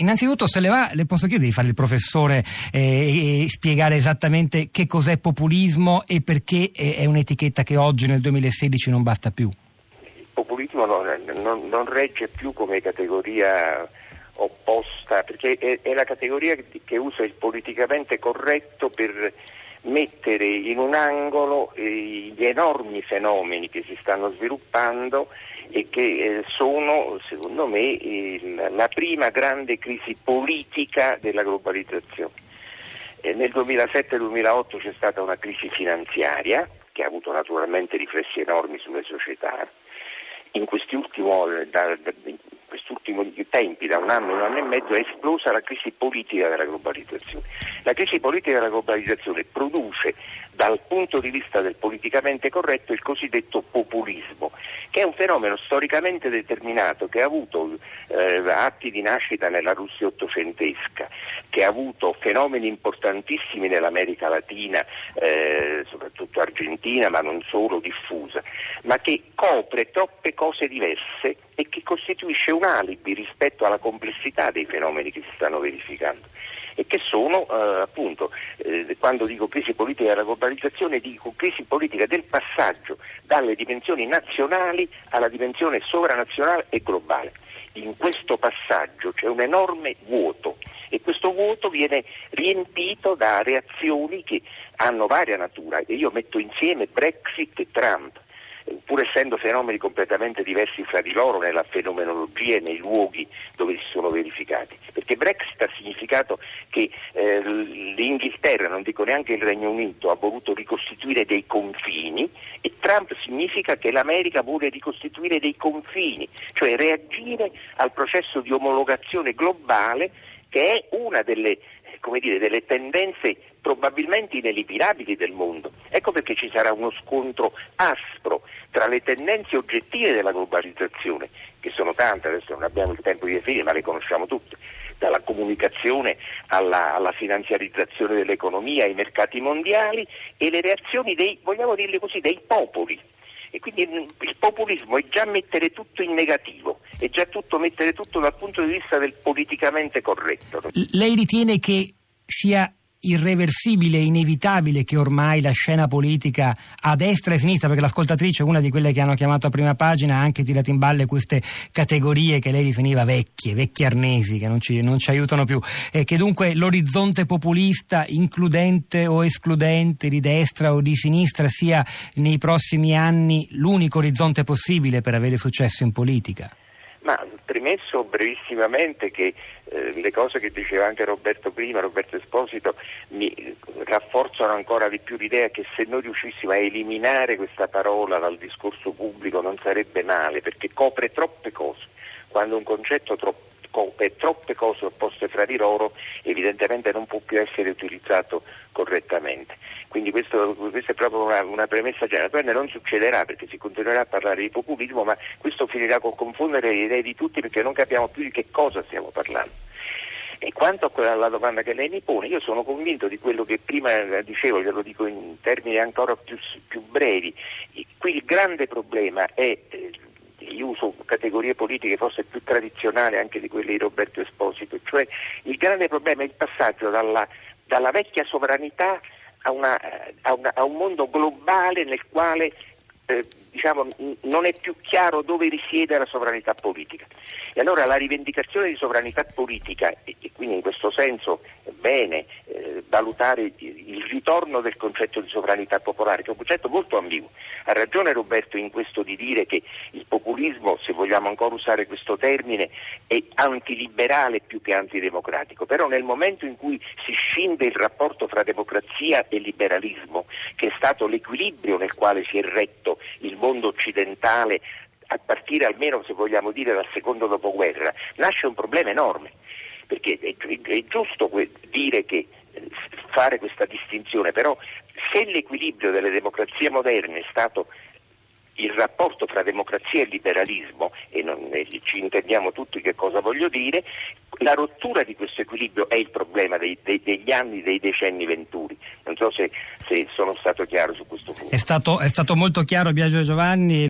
innanzitutto se le va, le posso chiedere di fare il professore eh, e spiegare esattamente che cos'è populismo e perché è un'etichetta che oggi nel 2016 non basta più. Il populismo non, non, non regge più come categoria opposta, perché è, è la categoria che usa il politicamente corretto per mettere in un angolo eh, gli enormi fenomeni che si stanno sviluppando e che eh, sono, secondo me, la prima grande crisi politica della globalizzazione. Eh, nel 2007-2008 c'è stata una crisi finanziaria che ha avuto naturalmente riflessi enormi sulle società. In questi ultimi, da, da, questi tempi, da un anno, un anno e mezzo, è esplosa la crisi politica della globalizzazione. La crisi politica della globalizzazione produce dal punto di vista del politicamente corretto il cosiddetto populismo, che è un fenomeno storicamente determinato che ha avuto eh, atti di nascita nella Russia ottocentesca, che ha avuto fenomeni importantissimi nell'America Latina, eh, soprattutto Argentina, ma non solo diffusa, ma che copre troppe cose diverse e che costituisce un alibi rispetto alla complessità dei fenomeni che si stanno verificando. E che sono eh, appunto, eh, quando dico crisi politica della globalizzazione, dico crisi politica del passaggio dalle dimensioni nazionali alla dimensione sovranazionale e globale. In questo passaggio c'è un enorme vuoto e questo vuoto viene riempito da reazioni che hanno varia natura. E io metto insieme Brexit e Trump pur essendo fenomeni completamente diversi fra di loro nella fenomenologia e nei luoghi dove si sono verificati. Perché Brexit ha significato che eh, l'Inghilterra, non dico neanche il Regno Unito, ha voluto ricostituire dei confini e Trump significa che l'America vuole ricostituire dei confini, cioè reagire al processo di omologazione globale che è una delle, dire, delle tendenze probabilmente ineliminabili del mondo. Ecco perché ci sarà uno scontro aspro tra le tendenze oggettive della globalizzazione, che sono tante, adesso non abbiamo il tempo di definire, ma le conosciamo tutte, dalla comunicazione alla, alla finanziarizzazione dell'economia, ai mercati mondiali e le reazioni dei, vogliamo dirle così, dei popoli. E quindi il populismo è già mettere tutto in negativo, è già tutto mettere tutto dal punto di vista del politicamente corretto. Lei ritiene che sia irreversibile, inevitabile che ormai la scena politica a destra e a sinistra, perché l'ascoltatrice, una di quelle che hanno chiamato a prima pagina, ha anche tirato in balle queste categorie che lei rifiniva vecchie, vecchi arnesi, che non ci, non ci aiutano più, e che dunque l'orizzonte populista, includente o escludente, di destra o di sinistra, sia nei prossimi anni l'unico orizzonte possibile per avere successo in politica? Ma premesso brevissimamente che eh, le cose che diceva anche Roberto prima, Roberto Esposito, mi rafforzano ancora di più l'idea che se noi riuscissimo a eliminare questa parola dal discorso pubblico non sarebbe male, perché copre troppe cose. Quando un concetto troppo copre troppe cose opposte fra di loro, evidentemente non può più essere utilizzato correttamente. Quindi questo, questa è proprio una, una premessa generale. non succederà perché si continuerà a parlare di populismo, ma questo finirà con confondere le idee di tutti perché non capiamo più di che cosa stiamo parlando. E quanto alla domanda che lei mi pone, io sono convinto di quello che prima dicevo, glielo dico in termini ancora più, più brevi. Qui il grande problema è eh, io uso categorie politiche forse più tradizionali anche di quelle di Roberto Esposito, cioè il grande problema è il passaggio dalla, dalla vecchia sovranità a, una, a, una, a, un mondo globale nel quale eh, diciamo, non è più chiaro dove risiede la sovranità politica. E allora la rivendicazione di sovranità politica, e, e quindi in questo senso è bene eh, valutare ritorno del concetto di sovranità popolare, che è un concetto molto ambiguo. Ha ragione Roberto in questo di dire che il populismo, se vogliamo ancora usare questo termine, è antiliberale più che antidemocratico, però nel momento in cui si scinde il rapporto fra democrazia e liberalismo, che è stato l'equilibrio nel quale si è retto il mondo occidentale a partire almeno se vogliamo dire dal secondo dopoguerra, nasce un problema enorme, perché è, giusto dire che fare questa distinzione, però se l'equilibrio delle democrazie moderne è stato il rapporto fra democrazia e liberalismo, e, non, ci intendiamo tutti che cosa voglio dire, la rottura di questo equilibrio è il problema dei, dei, degli anni, dei decenni venturi. Non so se, se, sono stato chiaro su questo punto. È stato, è stato molto chiaro Biagio Giovanni.